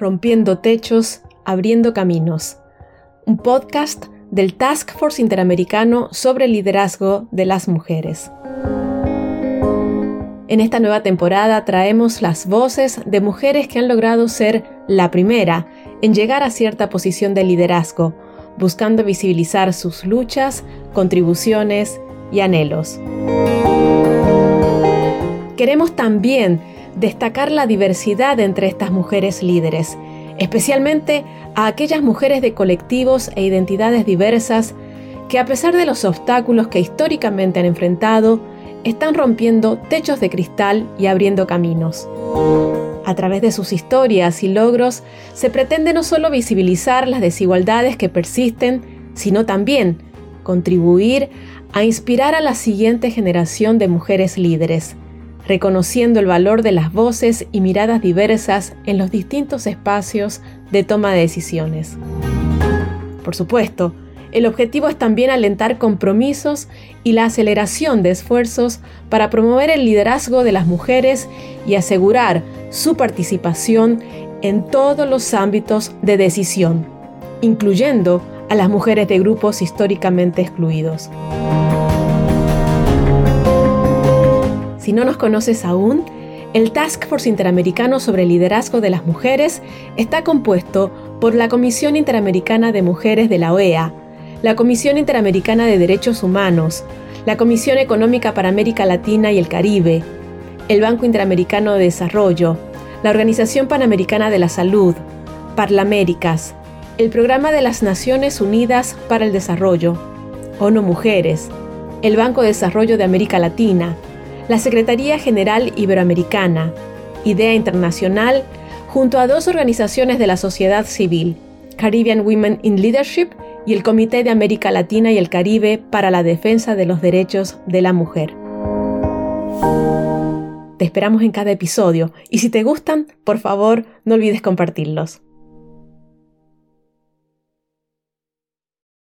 Rompiendo Techos, Abriendo Caminos, un podcast del Task Force Interamericano sobre el liderazgo de las mujeres. En esta nueva temporada traemos las voces de mujeres que han logrado ser la primera en llegar a cierta posición de liderazgo, buscando visibilizar sus luchas, contribuciones y anhelos. Queremos también destacar la diversidad entre estas mujeres líderes, especialmente a aquellas mujeres de colectivos e identidades diversas que a pesar de los obstáculos que históricamente han enfrentado, están rompiendo techos de cristal y abriendo caminos. A través de sus historias y logros se pretende no solo visibilizar las desigualdades que persisten, sino también contribuir a inspirar a la siguiente generación de mujeres líderes, reconociendo el valor de las voces y miradas diversas en los distintos espacios de toma de decisiones. Por supuesto, el objetivo es también alentar compromisos y la aceleración de esfuerzos para promover el liderazgo de las mujeres y asegurar su participación en todos los ámbitos de decisión, incluyendo a las mujeres de grupos históricamente excluidos. Si no nos conoces aún, el Task Force Interamericano sobre el Liderazgo de las Mujeres está compuesto por la Comisión Interamericana de Mujeres de la OEA, la Comisión Interamericana de Derechos Humanos, la Comisión Económica para América Latina y el Caribe, el Banco Interamericano de Desarrollo, la Organización Panamericana de la Salud, Parlaméricas, el Programa de las Naciones Unidas para el Desarrollo, ONU Mujeres, el Banco de Desarrollo de América Latina, la Secretaría General Iberoamericana, IDEA Internacional, junto a dos organizaciones de la sociedad civil, Caribbean Women in Leadership y el Comité de América Latina y el Caribe para la Defensa de los Derechos de la Mujer. Te esperamos en cada episodio y si te gustan, por favor, no olvides compartirlos.